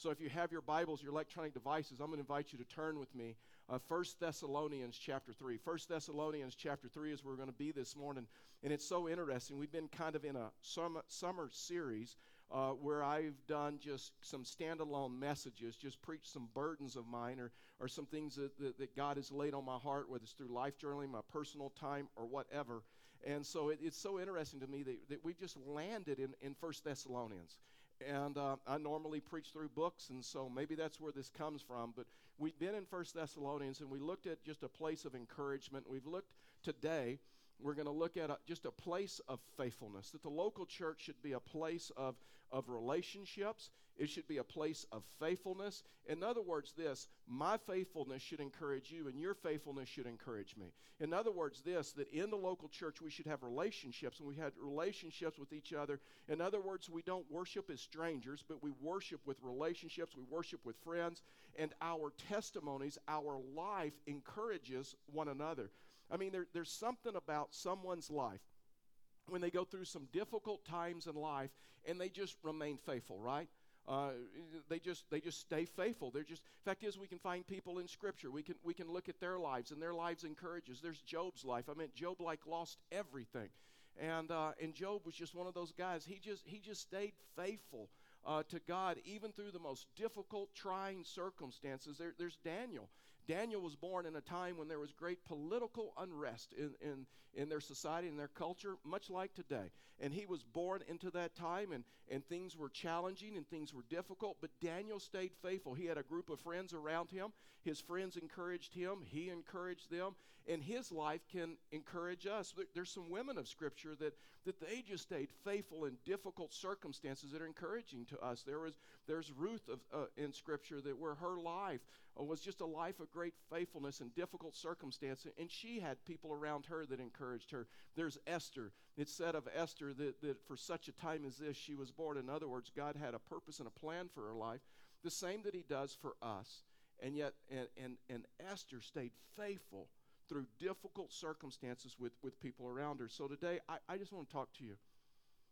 So if you have your Bibles, your electronic devices, I'm going to invite you to turn with me. Uh, 1 Thessalonians chapter 3. 1 Thessalonians chapter 3 is where we're going to be this morning. And it's so interesting. We've been kind of in a summer, summer series uh, where I've done just some standalone messages, just preached some burdens of mine or, or some things that, that, that God has laid on my heart, whether it's through life journaling, my personal time, or whatever. And so it, it's so interesting to me that, that we just landed in, in 1 Thessalonians. And uh, I normally preach through books, and so maybe that's where this comes from. But we've been in First Thessalonians, and we looked at just a place of encouragement. We've looked today we're going to look at a, just a place of faithfulness. That the local church should be a place of, of relationships, it should be a place of faithfulness. In other words, this my faithfulness should encourage you, and your faithfulness should encourage me. In other words, this that in the local church we should have relationships, and we had relationships with each other. In other words, we don't worship as strangers, but we worship with relationships, we worship with friends, and our testimonies, our life encourages one another. I mean, there, there's something about someone's life when they go through some difficult times in life and they just remain faithful, right? Uh, they just they just stay faithful. They're just fact is we can find people in Scripture. We can we can look at their lives and their lives encourages. There's Job's life. I mean, Job like lost everything, and uh, and Job was just one of those guys. He just he just stayed faithful uh, to God even through the most difficult, trying circumstances. There, there's Daniel. Daniel was born in a time when there was great political unrest in, in, in their society and their culture, much like today. And he was born into that time, and, and things were challenging and things were difficult, but Daniel stayed faithful. He had a group of friends around him. His friends encouraged him, he encouraged them, and his life can encourage us. There's some women of Scripture that, that they just stayed faithful in difficult circumstances that are encouraging to us. There was there's Ruth of, uh, in Scripture that where her life Uh, was just a life of great faithfulness in difficult circumstances, and she had people around her that encouraged her. There's Esther. It's said of Esther that, that for such a time as this she was born. In other words, God had a purpose and a plan for her life, the same that He does for us. And yet, and, and, and Esther stayed faithful through difficult circumstances with, with people around her. So today, I, I just want to talk to you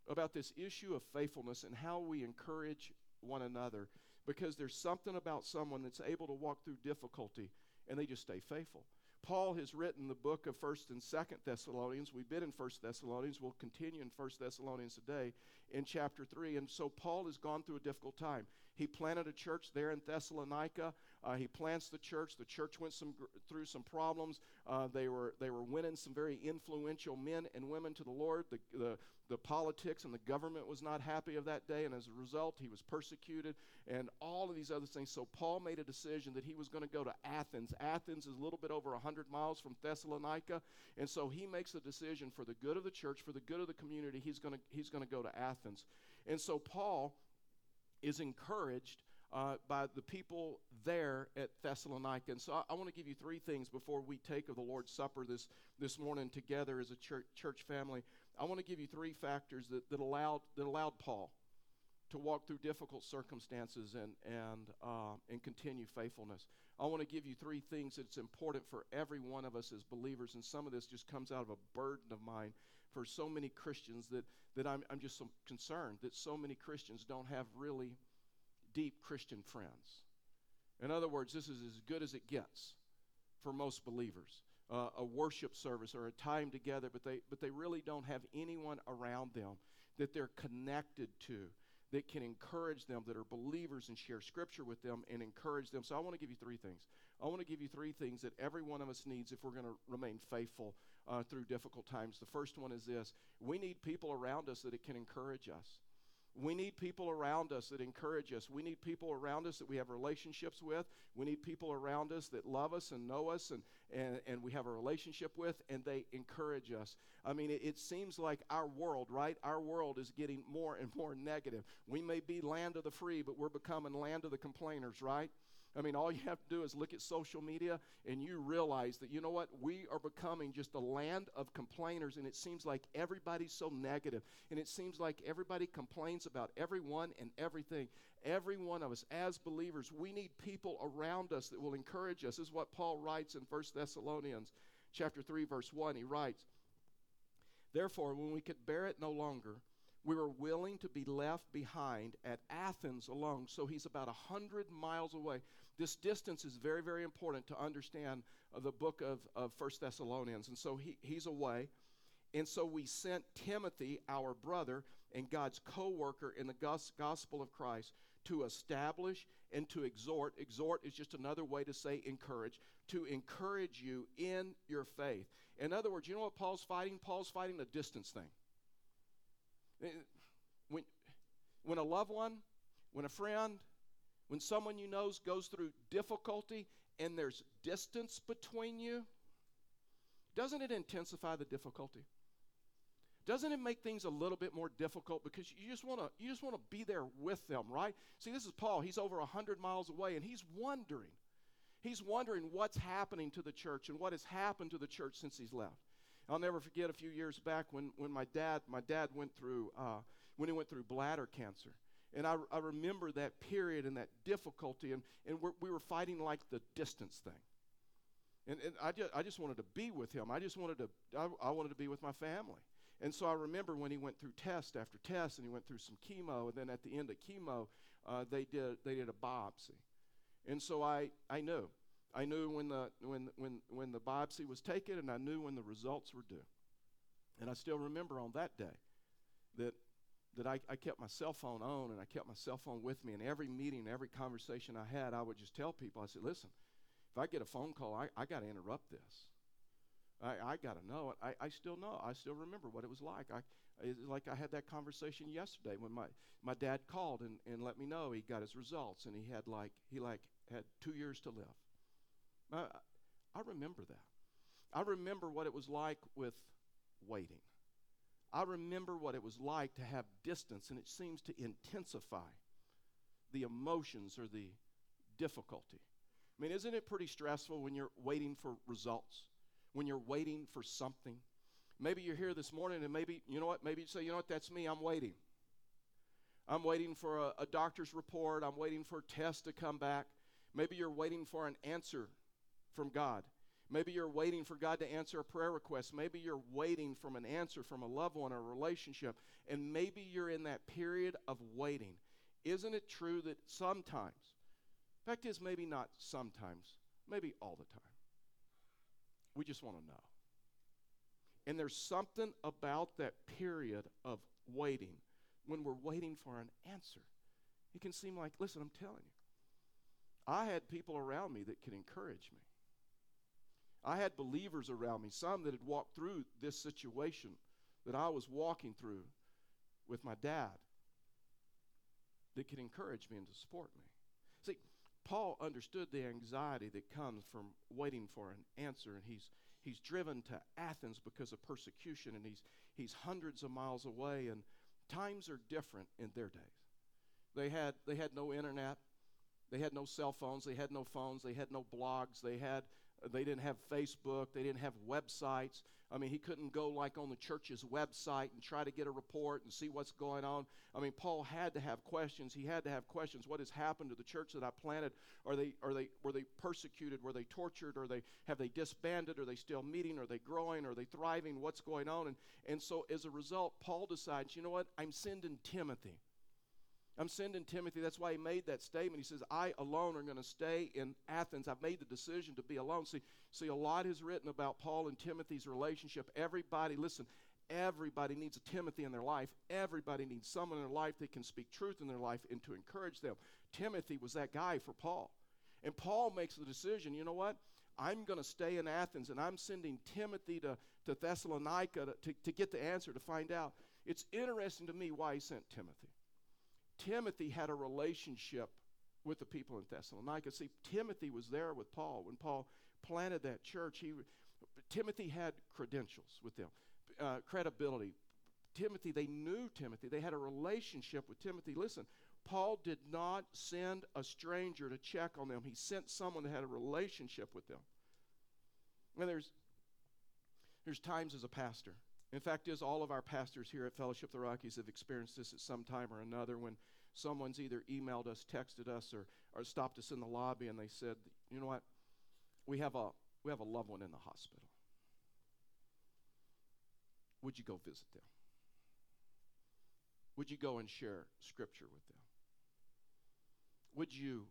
about this issue of faithfulness and how we encourage one another because there's something about someone that's able to walk through difficulty and they just stay faithful. Paul has written the book of 1st and 2nd Thessalonians. We've been in 1st Thessalonians. We'll continue in 1st Thessalonians today in chapter 3. And so Paul has gone through a difficult time. He planted a church there in Thessalonica. Uh, he plants the church. The church went some, through some problems. Uh, they, were, they were winning some very influential men and women to the Lord. The, the, the politics and the government was not happy of that day. And as a result, he was persecuted and all of these other things. So Paul made a decision that he was going to go to Athens. Athens is a little bit over 100 miles from Thessalonica. And so he makes a decision for the good of the church, for the good of the community, he's going to, he's going to go to Athens. And so Paul is encouraged uh, by the people there at Thessalonica. And so I, I want to give you three things before we take of the Lord's Supper this, this morning together as a church, church family. I want to give you three factors that, that, allowed, that allowed Paul to walk through difficult circumstances and, and, uh, and continue faithfulness. I want to give you three things that's important for every one of us as believers, and some of this just comes out of a burden of mine for so many Christians that, that I'm, I'm just so concerned that so many Christians don't have really deep Christian friends. In other words, this is as good as it gets for most believers. Uh, a worship service or a time together, but they, but they really don't have anyone around them that they're connected to that can encourage them, that are believers and share scripture with them and encourage them. So I want to give you three things. I want to give you three things that every one of us needs if we're going to remain faithful uh, through difficult times. The first one is this we need people around us that it can encourage us. We need people around us that encourage us. We need people around us that we have relationships with. We need people around us that love us and know us and, and, and we have a relationship with, and they encourage us. I mean, it, it seems like our world, right? Our world is getting more and more negative. We may be land of the free, but we're becoming land of the complainers, right? I mean, all you have to do is look at social media and you realize that, you know what, we are becoming just a land of complainers, and it seems like everybody's so negative, and it seems like everybody complains about everyone and everything. Every one of us, as believers, we need people around us that will encourage us. This is what Paul writes in 1 Thessalonians chapter 3, verse 1. He writes, Therefore, when we could bear it no longer, we were willing to be left behind at Athens alone. So he's about 100 miles away. This distance is very, very important to understand uh, the book of, of 1 Thessalonians. And so he, he's away. And so we sent Timothy, our brother, and God's co worker in the gospel of Christ to establish and to exhort. Exhort is just another way to say encourage, to encourage you in your faith. In other words, you know what Paul's fighting? Paul's fighting a distance thing. Eh, when, when a loved one, when a friend, when someone you know goes through difficulty and there's distance between you, doesn't it intensify the difficulty? Doesn't it make things a little bit more difficult because you just want to you just want to be there with them, right? See, this is Paul. He's over 100 miles away and he's wondering. He's wondering what's happening to the church and what has happened to the church since he's left. I'll never forget a few years back when, when my dad my dad went through uh, when he went through bladder cancer. And I, I remember that period and that difficulty, and, and we were fighting like the distance thing. And, and I, just, I just wanted to be with him. I just wanted to, I, I wanted to be with my family. And so I remember when he went through test after test, and he went through some chemo, and then at the end of chemo, uh, they did they did a biopsy, and so I I knew I knew when the when when when the biopsy was taken, and I knew when the results were due, and I still remember on that day that that I, I kept my cell phone on and I kept my cell phone with me, and every meeting, every conversation I had, I would just tell people, I said, listen, if I get a phone call, I, I got to interrupt this. I, I got to know it. I, I still know. I still remember what it was like. I, it's like I had that conversation yesterday when my, my dad called and, and let me know he got his results and he had like he like had two years to live. I, I remember that. I remember what it was like with waiting. I remember what it was like to have distance, and it seems to intensify the emotions or the difficulty. I mean, isn't it pretty stressful when you're waiting for results? when you're waiting for something. Maybe you're here this morning and maybe, you know what, maybe you say, you know what, that's me, I'm waiting. I'm waiting for a, a doctor's report, I'm waiting for a test to come back. Maybe you're waiting for an answer from God. Maybe you're waiting for God to answer a prayer request. Maybe you're waiting from an answer from a loved one or a relationship. And maybe you're in that period of waiting. Isn't it true that sometimes, fact is, maybe not sometimes, maybe all the time, we just want to know. And there's something about that period of waiting when we're waiting for an answer. It can seem like, listen, I'm telling you, I had people around me that could encourage me. I had believers around me, some that had walked through this situation that I was walking through with my dad, that could encourage me and to support me. See, Paul understood the anxiety that comes from waiting for an answer, and he's, he's driven to Athens because of persecution, and he's, he's hundreds of miles away, and times are different in their days. They had, they had no internet, they had no cell phones, they had no phones, they had no blogs, they had they didn't have Facebook. They didn't have websites. I mean, he couldn't go like on the church's website and try to get a report and see what's going on. I mean, Paul had to have questions. He had to have questions. What has happened to the church that I planted? Are they are they were they persecuted? Were they tortured? Are they have they disbanded? Are they still meeting? Are they growing? Are they thriving? What's going on? And and so as a result, Paul decides, you know what? I'm sending Timothy. I'm sending Timothy. That's why he made that statement. He says, I alone are going to stay in Athens. I've made the decision to be alone. See, see, a lot is written about Paul and Timothy's relationship. Everybody, listen, everybody needs a Timothy in their life. Everybody needs someone in their life that can speak truth in their life and to encourage them. Timothy was that guy for Paul. And Paul makes the decision, you know what? I'm going to stay in Athens and I'm sending Timothy to, to Thessalonica to, to, to get the answer to find out. It's interesting to me why he sent Timothy. Timothy had a relationship with the people in Thessalonica. See, Timothy was there with Paul when Paul planted that church. He, Timothy had credentials with them, uh, credibility. Timothy, they knew Timothy. They had a relationship with Timothy. Listen, Paul did not send a stranger to check on them. He sent someone that had a relationship with them. And there's there's times as a pastor in fact, is all of our pastors here at Fellowship of the Rockies have experienced this at some time or another when someone's either emailed us, texted us, or, or stopped us in the lobby and they said, you know what, we have a we have a loved one in the hospital. Would you go visit them? would you go and share scripture with them? Would you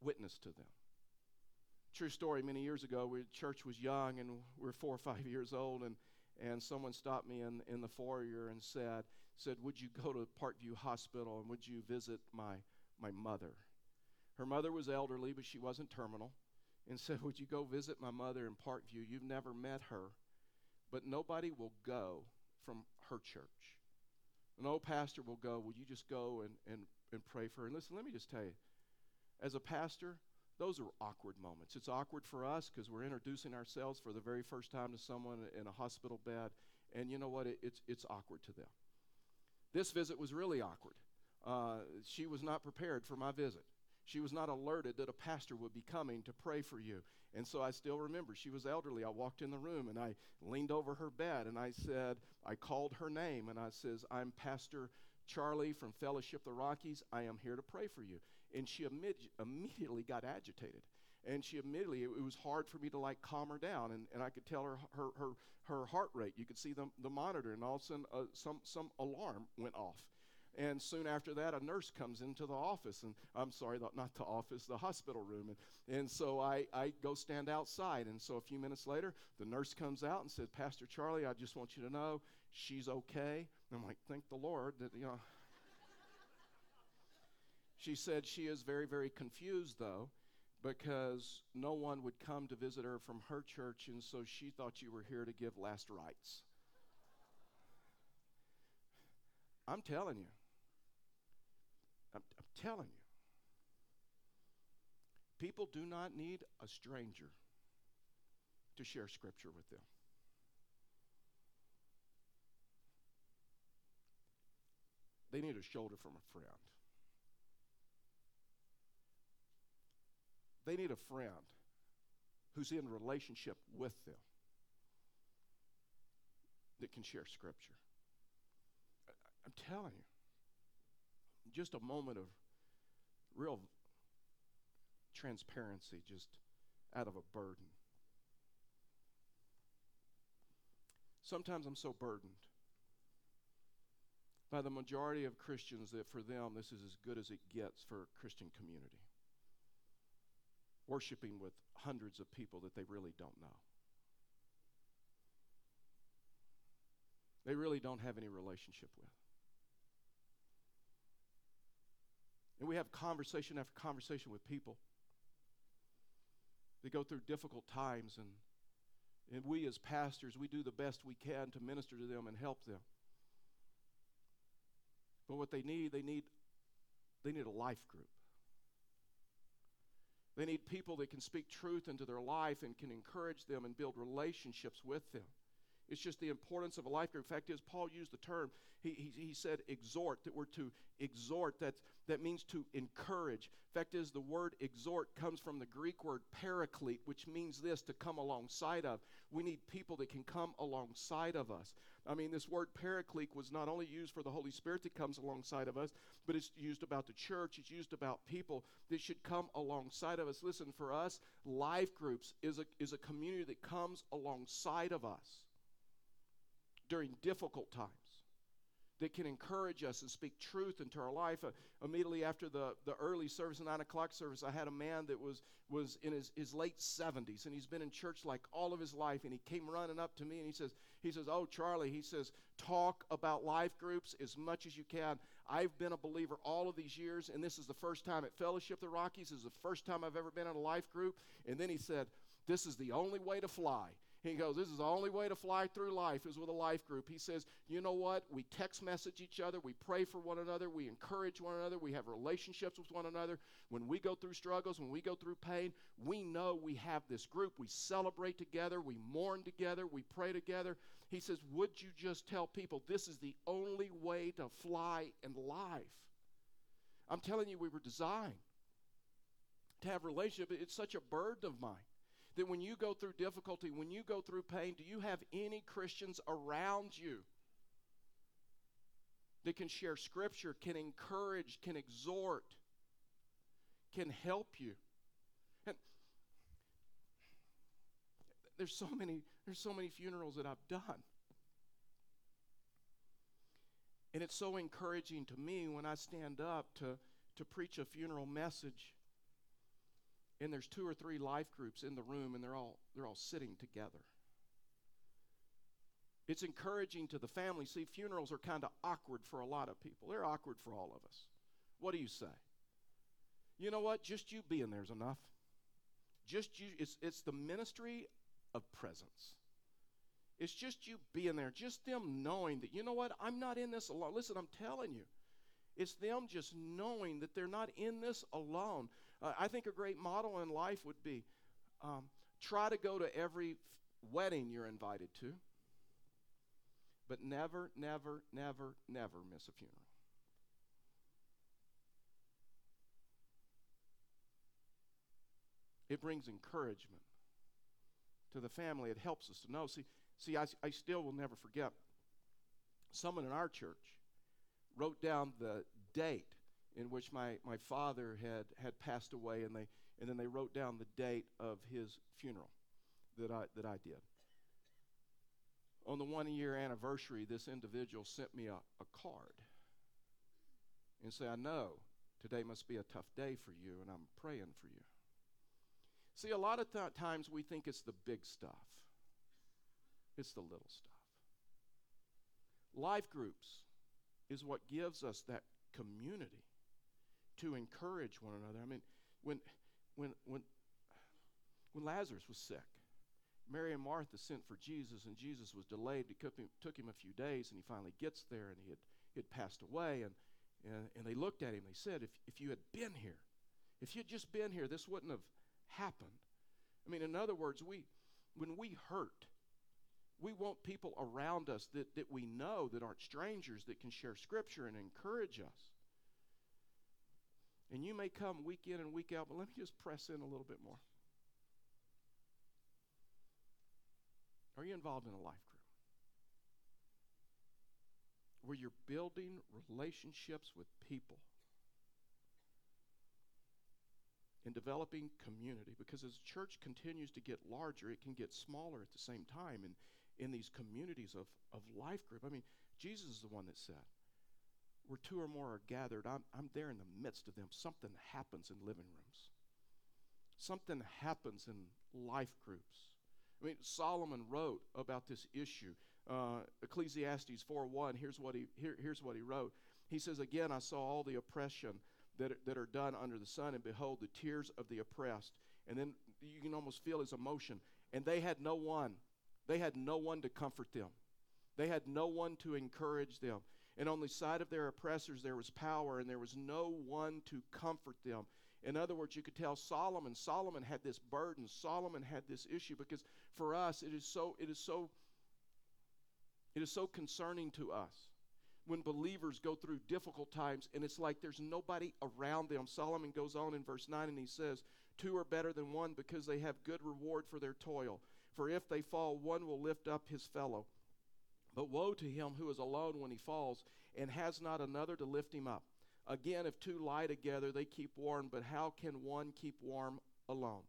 witness to them? True story, many years ago, we, church was young and we were four or five years old, and, and someone stopped me in, in the foyer and said, said, Would you go to Parkview Hospital and would you visit my, my mother? Her mother was elderly, but she wasn't terminal. And said, Would you go visit my mother in Parkview? You've never met her, but nobody will go from her church. An old pastor will go, Will you just go and, and, and pray for her? And listen, let me just tell you, as a pastor, those are awkward moments. It's awkward for us because we're introducing ourselves for the very first time to someone in a hospital bed, and you know what? It, it's, it's awkward to them. This visit was really awkward. Uh, she was not prepared for my visit. She was not alerted that a pastor would be coming to pray for you. And so I still remember she was elderly. I walked in the room and I leaned over her bed and I said, I called her name and I says, I'm Pastor Charlie from Fellowship the Rockies. I am here to pray for you. And she immediately got agitated. And she immediately, it, was hard for me to like calm her down. And, and I could tell her, her, her, her heart rate. You could see the, the monitor, and all of a sudden, uh, some, some alarm went off. And soon after that, a nurse comes into the office, and I'm sorry, not the office, the hospital room. And, and so I, I go stand outside. And so a few minutes later, the nurse comes out and says, Pastor Charlie, I just want you to know she's okay. And I'm like, thank the Lord that, you know. She said she is very, very confused, though, because no one would come to visit her from her church, and so she thought you were here to give last rites. I'm telling you. I'm, I'm telling you. People do not need a stranger to share scripture with them. They need a shoulder from a friend. They need a friend who's in relationship with them that can share scripture. I'm telling you, just a moment of real transparency just out of a burden. Sometimes I'm so burdened by the majority of Christians that for them this is as good as it gets for a Christian community. Worshiping with hundreds of people that they really don't know. They really don't have any relationship with. And we have conversation after conversation with people. They go through difficult times, and, and we as pastors, we do the best we can to minister to them and help them. But what they need, they need, they need a life group. They need people that can speak truth into their life and can encourage them and build relationships with them. It's just the importance of a life group. In fact, is Paul used the term, he, he, he said exhort, that we're to exhort. That, that means to encourage. In fact, is the word exhort comes from the Greek word paraclete, which means this, to come alongside of. We need people that can come alongside of us. I mean, this word paraclete was not only used for the Holy Spirit that comes alongside of us, but it's used about the church. It's used about people that should come alongside of us. Listen, for us, life groups is a, is a community that comes alongside of us during difficult times that can encourage us and speak truth into our life. Uh, immediately after the, the early service, 9 o'clock service, I had a man that was, was in his, his late 70s, and he's been in church like all of his life, and he came running up to me, and he says, he says, oh, Charlie, he says, talk about life groups as much as you can. I've been a believer all of these years, and this is the first time at Fellowship the Rockies. This is the first time I've ever been in a life group. And then he said, this is the only way to fly. He goes, This is the only way to fly through life is with a life group. He says, You know what? We text message each other. We pray for one another. We encourage one another. We have relationships with one another. When we go through struggles, when we go through pain, we know we have this group. We celebrate together. We mourn together. We pray together. He says, Would you just tell people this is the only way to fly in life? I'm telling you, we were designed to have relationship. It's such a burden of mine that when you go through difficulty, when you go through pain, do you have any Christians around you that can share scripture, can encourage, can exhort, can help you? And there's so many there's so many funerals that I've done. And it's so encouraging to me when I stand up to, to preach a funeral message and there's two or three life groups in the room and they're all they're all sitting together. It's encouraging to the family. See, funerals are kind of awkward for a lot of people. They're awkward for all of us. What do you say? You know what? Just you being there's enough. Just you it's it's the ministry of presence. It's just you being there, just them knowing that, you know what, I'm not in this alone. Listen, I'm telling you. It's them just knowing that they're not in this alone. I think a great model in life would be um, try to go to every wedding you're invited to, but never, never, never, never miss a funeral. It brings encouragement to the family. It helps us to know. See, See, I, I still will never forget. Someone in our church wrote down the date in which my, my father had, had passed away, and, they, and then they wrote down the date of his funeral that I, that I did. On the one year anniversary, this individual sent me a, a card and said, I know today must be a tough day for you, and I'm praying for you. See, a lot of th- times we think it's the big stuff. It's the little stuff. Life groups is what gives us that community to encourage one another. I mean, when, when, when, when Lazarus was sick, Mary and Martha sent for Jesus, and Jesus was delayed. It took him, took him a few days, and he finally gets there, and he had, he had passed away. And, and, and they looked at him. They said, if, if you had been here, if you had just been here, this wouldn't have happened. I mean, in other words, we, when we hurt, we want people around us that, that we know that aren't strangers that can share scripture and encourage us. And you may come week in and week out, but let me just press in a little bit more. Are you involved in a life group? Where you're building relationships with people and developing community because as the church continues to get larger it can get smaller at the same time and in these communities of, of life group. I mean, Jesus is the one that said, where two or more are gathered, I'm, I'm there in the midst of them. Something happens in living rooms, something happens in life groups. I mean, Solomon wrote about this issue. Uh, Ecclesiastes 4:1. Here's what he here, here's what he wrote. He says, "Again, I saw all the oppression that that are done under the sun, and behold, the tears of the oppressed." And then you can almost feel his emotion. And they had no one they had no one to comfort them, they had no one to encourage them. And on the side of their oppressors, there was power, and there was no one to comfort them. In other words, you could tell Solomon, Solomon had this burden, Solomon had this issue, because for us, it is so, it is so, it is so concerning to us when believers go through difficult times and it's like there's nobody around them. Solomon goes on in verse 9 and he says, Two are better than one because they have good reward for their toil. For if they fall, one will lift up his fellow. But woe to him who is alone when he falls and has not another to lift him up. Again, if two lie together, they keep warm, but how can one keep warm alone?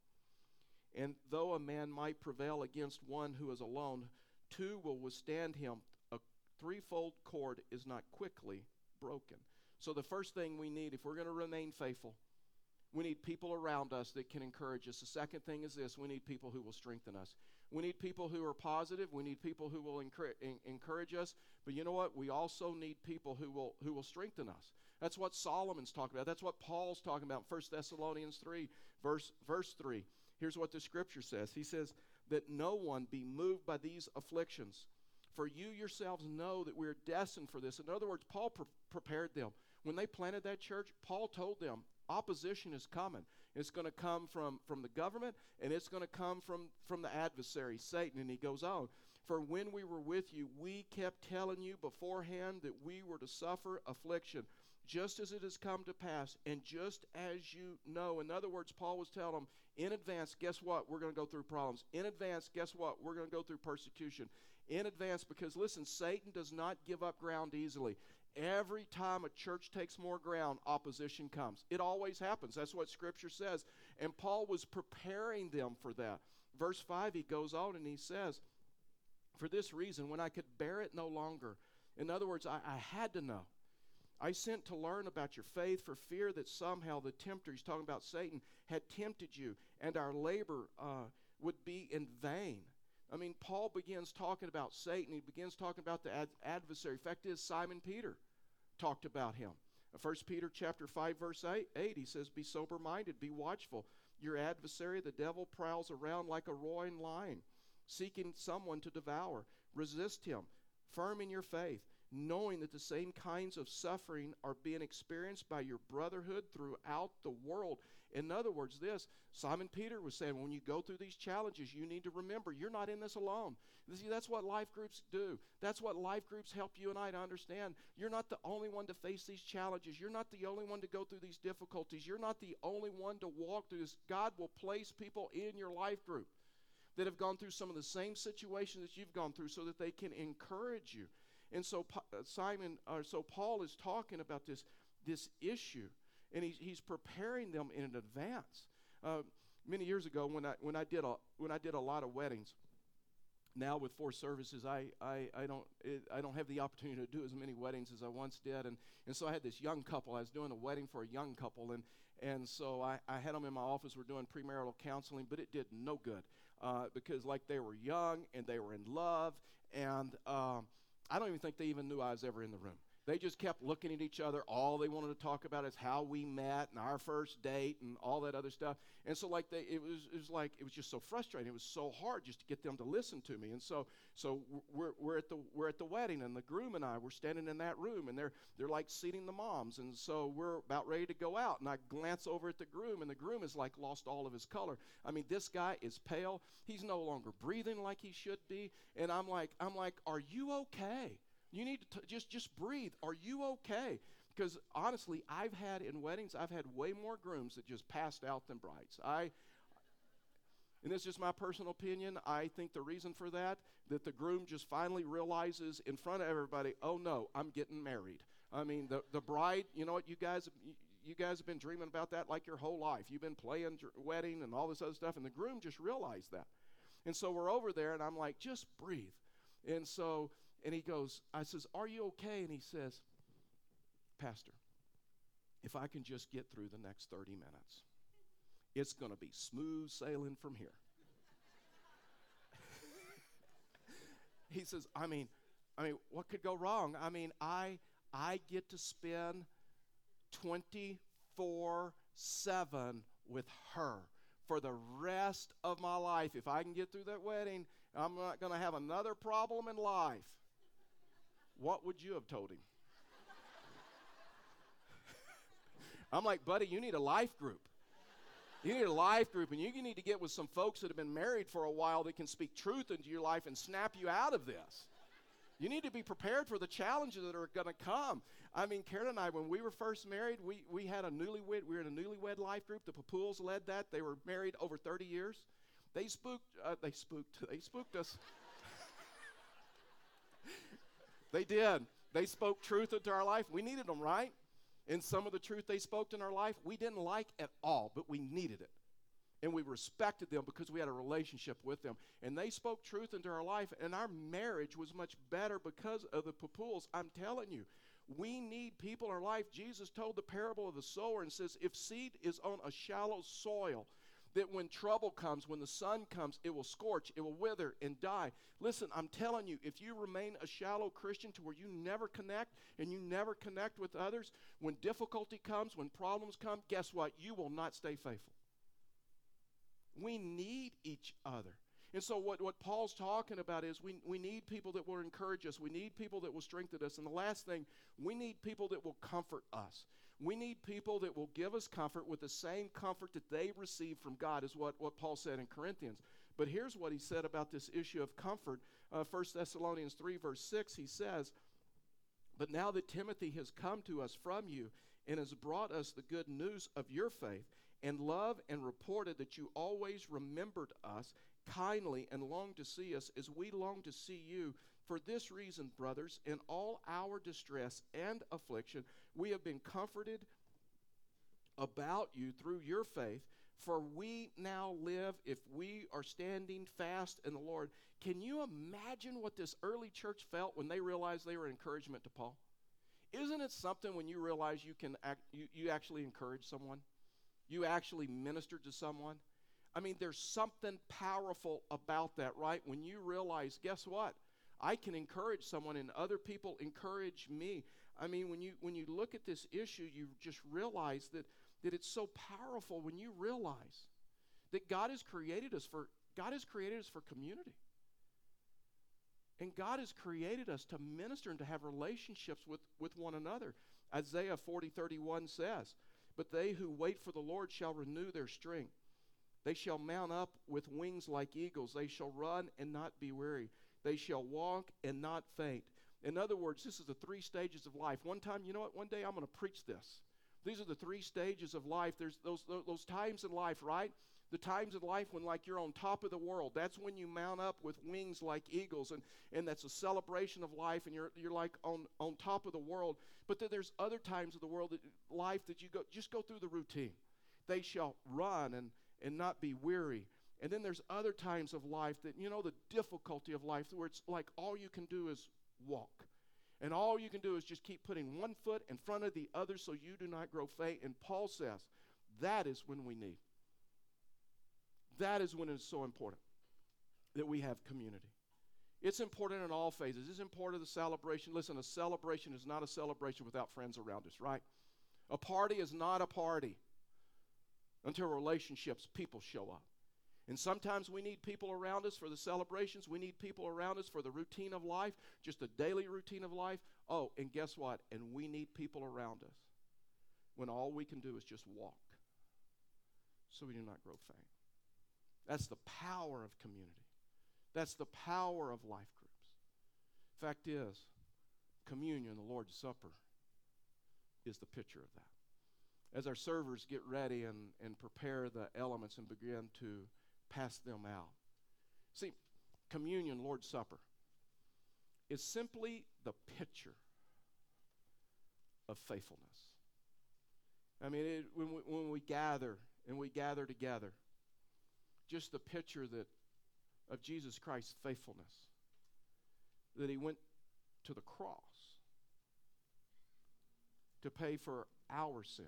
And though a man might prevail against one who is alone, two will withstand him. A threefold cord is not quickly broken. So, the first thing we need, if we're going to remain faithful, we need people around us that can encourage us. The second thing is this we need people who will strengthen us. We need people who are positive. We need people who will encourage us. But you know what? We also need people who will, who will strengthen us. That's what Solomon's talking about. That's what Paul's talking about 1 Thessalonians 3, verse, verse 3. Here's what the scripture says He says, That no one be moved by these afflictions. For you yourselves know that we're destined for this. In other words, Paul pre- prepared them. When they planted that church, Paul told them, opposition is coming. It's going to come from, from the government and it's going to come from, from the adversary, Satan. And he goes on. For when we were with you, we kept telling you beforehand that we were to suffer affliction, just as it has come to pass, and just as you know. In other words, Paul was telling them in advance, guess what? We're going to go through problems. In advance, guess what? We're going to go through persecution. In advance, because listen, Satan does not give up ground easily. Every time a church takes more ground, opposition comes. It always happens. That's what Scripture says. And Paul was preparing them for that. Verse 5, he goes on and he says, For this reason, when I could bear it no longer, In other words, I, I had to know. I sent to learn about your faith for fear that somehow the tempter, he's talking about Satan, had tempted you and our labor uh, would be in vain. I mean, Paul begins talking about Satan. He begins talking about the ad- adversary. Fact is, Simon Peter talked about him. Uh, 1 Peter chapter 5 verse 8, 8 he says be sober minded be watchful your adversary the devil prowls around like a roaring lion seeking someone to devour resist him firm in your faith knowing that the same kinds of suffering are being experienced by your brotherhood throughout the world. In other words, this Simon Peter was saying, when you go through these challenges, you need to remember you're not in this alone. See, that's what life groups do. That's what life groups help you and I to understand. You're not the only one to face these challenges. You're not the only one to go through these difficulties. You're not the only one to walk through this. God will place people in your life group that have gone through some of the same situations that you've gone through so that they can encourage you. And so uh, Simon, or so Paul is talking about this, this issue, and he's, he's preparing them in advance. Uh, many years ago, when I when I did a when I did a lot of weddings, now with four services, I I, I don't it, I don't have the opportunity to do as many weddings as I once did, and and so I had this young couple. I was doing a wedding for a young couple, and and so I, I had them in my office. We're doing premarital counseling, but it did no good uh, because like they were young and they were in love, and um, I don't even think they even knew I was ever in the room. They just kept looking at each other. All they wanted to talk about is how we met and our first date and all that other stuff. And so, like, they, it was, it was like it was just so frustrating. It was so hard just to get them to listen to me. And so, so we're, we're at the we're at the wedding, and the groom and I were standing in that room, and they're they're like seating the moms. And so we're about ready to go out, and I glance over at the groom, and the groom is like lost all of his color. I mean, this guy is pale. He's no longer breathing like he should be. And I'm like, I'm like, are you okay? You need to t- just just breathe. Are you okay? Because honestly, I've had in weddings, I've had way more grooms that just passed out than brides. I and this is just my personal opinion. I think the reason for that that the groom just finally realizes in front of everybody, "Oh no, I'm getting married." I mean, the the bride, you know what you guys you guys have been dreaming about that like your whole life. You've been playing dr- wedding and all this other stuff and the groom just realized that. And so we're over there and I'm like, "Just breathe." And so and he goes, I says, Are you okay? And he says, Pastor, if I can just get through the next 30 minutes, it's going to be smooth sailing from here. he says, I mean, I mean, what could go wrong? I mean, I I get to spend 24 7 with her for the rest of my life. If I can get through that wedding, I'm not going to have another problem in life. What would you have told him? I'm like, buddy, you need a life group. You need a life group, and you need to get with some folks that have been married for a while that can speak truth into your life and snap you out of this. You need to be prepared for the challenges that are going to come. I mean, Karen and I, when we were first married, we, we had a newlywed, we were in a newlywed life group. The Papuls led that. They were married over 30 years. They spooked, uh, they spooked, they spooked us. They did. They spoke truth into our life. We needed them, right? And some of the truth they spoke in our life, we didn't like at all, but we needed it. And we respected them because we had a relationship with them. And they spoke truth into our life, and our marriage was much better because of the Papuls. I'm telling you, we need people in our life. Jesus told the parable of the sower and says, if seed is on a shallow soil, that when trouble comes, when the sun comes, it will scorch, it will wither and die. Listen, I'm telling you, if you remain a shallow Christian to where you never connect and you never connect with others, when difficulty comes, when problems come, guess what? You will not stay faithful. We need each other. And so, what, what Paul's talking about is we, we need people that will encourage us. We need people that will strengthen us. And the last thing, we need people that will comfort us. We need people that will give us comfort with the same comfort that they receive from God, is what, what Paul said in Corinthians. But here's what he said about this issue of comfort. Uh, 1 Thessalonians 3, verse 6, he says, But now that Timothy has come to us from you and has brought us the good news of your faith, and love and reported that you always remembered us kindly and long to see us as we long to see you, for this reason, brothers, in all our distress and affliction, we have been comforted about you through your faith. For we now live if we are standing fast in the Lord. Can you imagine what this early church felt when they realized they were encouragement to Paul? Isn't it something when you realize you can act, you, you actually encourage someone? You actually minister to someone? I mean, there's something powerful about that, right? When you realize, guess what? I can encourage someone and other people encourage me. I mean, when you when you look at this issue, you just realize that that it's so powerful when you realize that God has created us for God has created us for community. And God has created us to minister and to have relationships with, with one another. Isaiah 40 31 says, But they who wait for the Lord shall renew their strength. They shall mount up with wings like eagles. They shall run and not be weary. They shall walk and not faint. In other words, this is the three stages of life. One time, you know what? One day I'm going to preach this. These are the three stages of life. There's those, those, those times in life, right? The times in life when, like, you're on top of the world. That's when you mount up with wings like eagles, and, and that's a celebration of life, and you're, you're like on, on top of the world. But then there's other times of the world, that, life, that you go, just go through the routine. They shall run and, and not be weary. And then there's other times of life that, you know, the difficulty of life where it's like all you can do is walk. And all you can do is just keep putting one foot in front of the other so you do not grow faint. And Paul says that is when we need. That is when it's so important that we have community. It's important in all phases. It's important the celebration. Listen, a celebration is not a celebration without friends around us, right? A party is not a party until relationships, people show up. And sometimes we need people around us for the celebrations. We need people around us for the routine of life, just a daily routine of life. Oh, and guess what? And we need people around us when all we can do is just walk so we do not grow faint. That's the power of community. That's the power of life groups. Fact is, communion, the Lord's Supper, is the picture of that. As our servers get ready and, and prepare the elements and begin to pass them out. See, communion, Lord's Supper, is simply the picture of faithfulness. I mean, it, when, we, when we gather and we gather together, just the picture that of Jesus Christ's faithfulness, that he went to the cross to pay for our sins,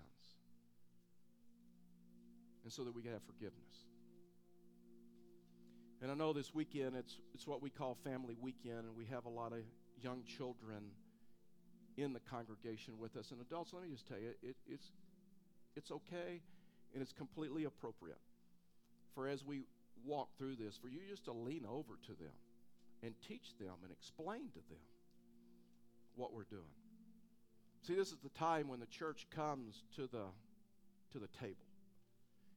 and so that we could have forgiveness. And I know this weekend it's it's what we call family weekend, and we have a lot of young children in the congregation with us. And adults, let me just tell you, it, it's it's okay and it's completely appropriate for as we walk through this, for you just to lean over to them and teach them and explain to them what we're doing. See, this is the time when the church comes to the to the table.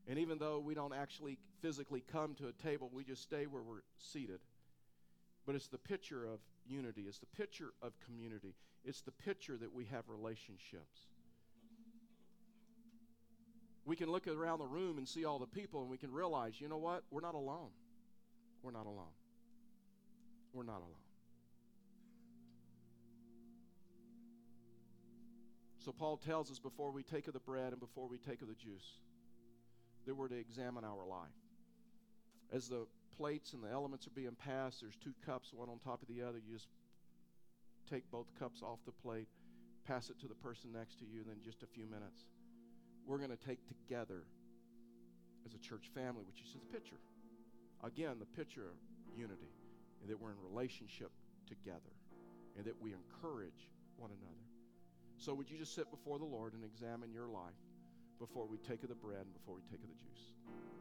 And even though we don't actually physically come to a table, we just stay where we're seated. But it's the picture of unity, it's the picture of community, it's the picture that we have relationships. We can look around the room and see all the people, and we can realize, you know what? We're not alone. We're not alone. We're not alone. So Paul tells us before we take of the bread and before we take of the juice that we're to examine our life. As the plates and the elements are being passed, there's two cups, one on top of the other. You just take both cups off the plate, pass it to the person next to you, and then just a few minutes, we're going to take together as a church family, which is the picture. Again, the picture of unity, and that we're in relationship together, and that we encourage one another. So, would you just sit before the Lord and examine your life? Before we take of the bread and before we take of the juice.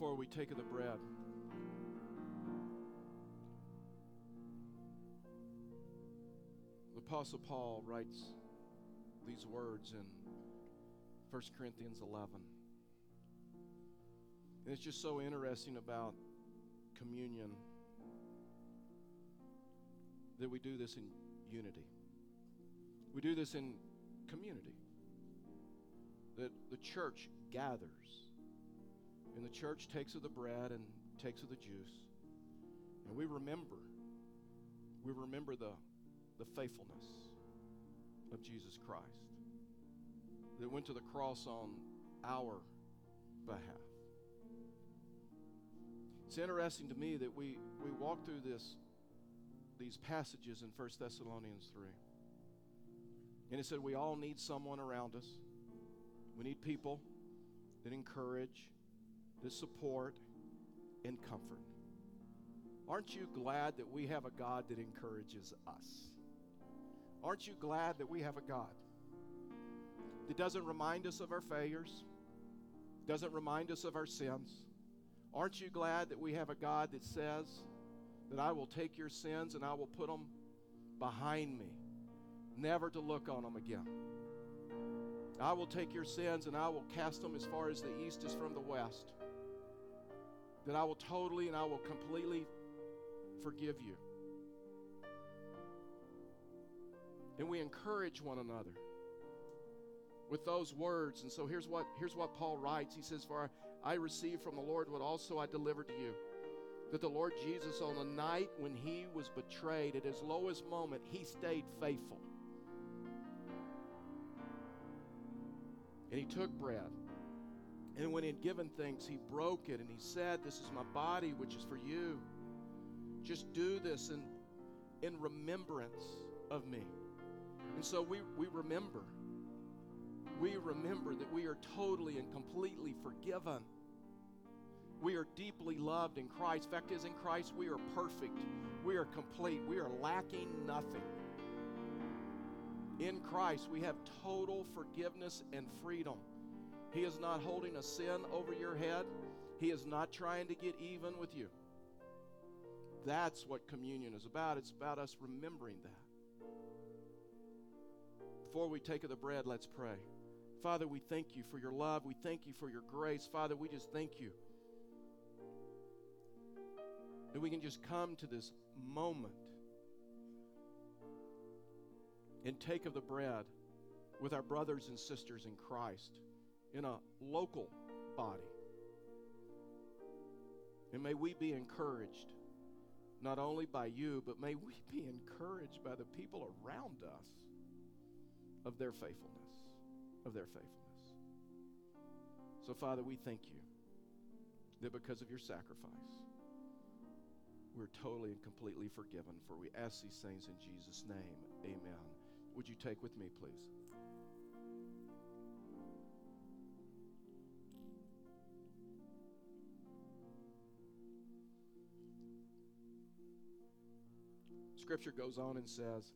Before we take of the bread. The Apostle Paul writes these words in 1 Corinthians 11. And it's just so interesting about communion that we do this in unity. We do this in community. That the church gathers and the church takes of the bread and takes of the juice. And we remember, we remember the, the faithfulness of Jesus Christ that went to the cross on our behalf. It's interesting to me that we, we walk through this, these passages in 1 Thessalonians 3. And it said we all need someone around us. We need people that encourage, the support and comfort. Aren't you glad that we have a God that encourages us? Aren't you glad that we have a God that doesn't remind us of our failures, doesn't remind us of our sins? Aren't you glad that we have a God that says that I will take your sins and I will put them behind me, never to look on them again? I will take your sins and I will cast them as far as the east is from the west that I will totally and I will completely forgive you. And we encourage one another with those words. And so here's what here's what Paul writes. He says, "For I received from the Lord what also I delivered to you." That the Lord Jesus, on the night when he was betrayed, at his lowest moment, he stayed faithful. And he took bread. And when he had given things, he broke it and he said, This is my body, which is for you. Just do this in, in remembrance of me. And so we, we remember. We remember that we are totally and completely forgiven. We are deeply loved in Christ. Fact is, in Christ, we are perfect. We are complete. We are lacking nothing. In Christ, we have total forgiveness and freedom. He is not holding a sin over your head. He is not trying to get even with you. That's what communion is about. It's about us remembering that. Before we take of the bread, let's pray. Father, we thank you for your love. We thank you for your grace. Father, we just thank you that we can just come to this moment and take of the bread with our brothers and sisters in Christ in a local body. And may we be encouraged not only by you, but may we be encouraged by the people around us of their faithfulness, of their faithfulness. So, Father, we thank you that because of your sacrifice, we're totally and completely forgiven. For we ask these things in Jesus' name. Amen. Would you take with me, please? Scripture goes on and says,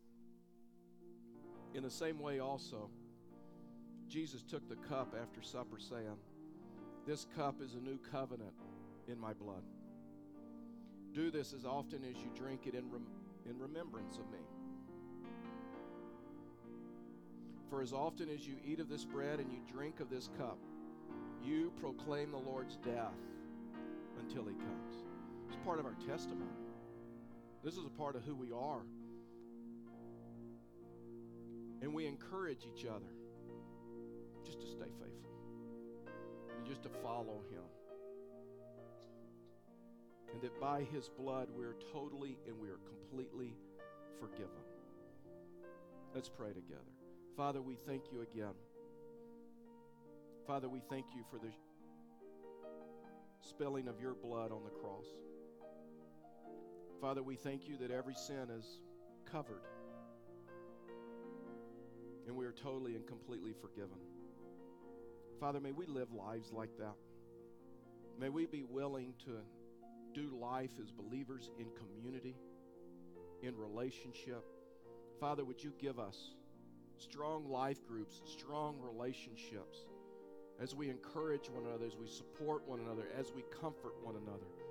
In the same way, also, Jesus took the cup after supper, saying, This cup is a new covenant in my blood. Do this as often as you drink it in, rem- in remembrance of me. For as often as you eat of this bread and you drink of this cup, you proclaim the Lord's death until he comes. It's part of our testimony. This is a part of who we are. And we encourage each other just to stay faithful and just to follow Him. And that by His blood we are totally and we are completely forgiven. Let's pray together. Father, we thank you again. Father, we thank you for the spilling of your blood on the cross. Father, we thank you that every sin is covered and we are totally and completely forgiven. Father, may we live lives like that. May we be willing to do life as believers in community, in relationship. Father, would you give us strong life groups, strong relationships as we encourage one another, as we support one another, as we comfort one another.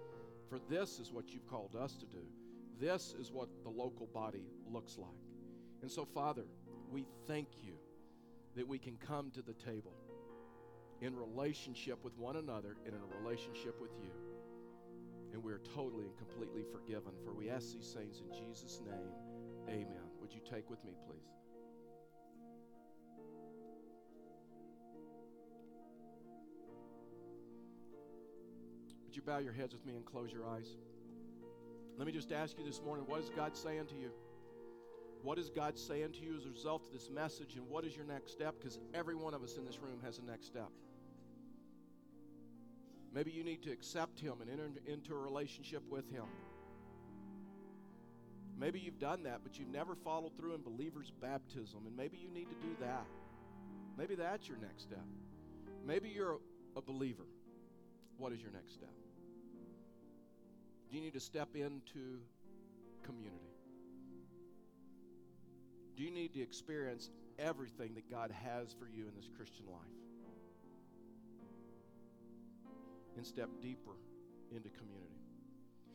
For this is what you've called us to do. This is what the local body looks like. And so, Father, we thank you that we can come to the table in relationship with one another and in a relationship with you. And we're totally and completely forgiven. For we ask these things in Jesus' name. Amen. Would you take with me, please? Would you bow your heads with me and close your eyes? Let me just ask you this morning what is God saying to you? What is God saying to you as a result of this message, and what is your next step? Because every one of us in this room has a next step. Maybe you need to accept Him and enter into a relationship with Him. Maybe you've done that, but you've never followed through in believer's baptism, and maybe you need to do that. Maybe that's your next step. Maybe you're a, a believer. What is your next step? Do you need to step into community? Do you need to experience everything that God has for you in this Christian life? And step deeper into community.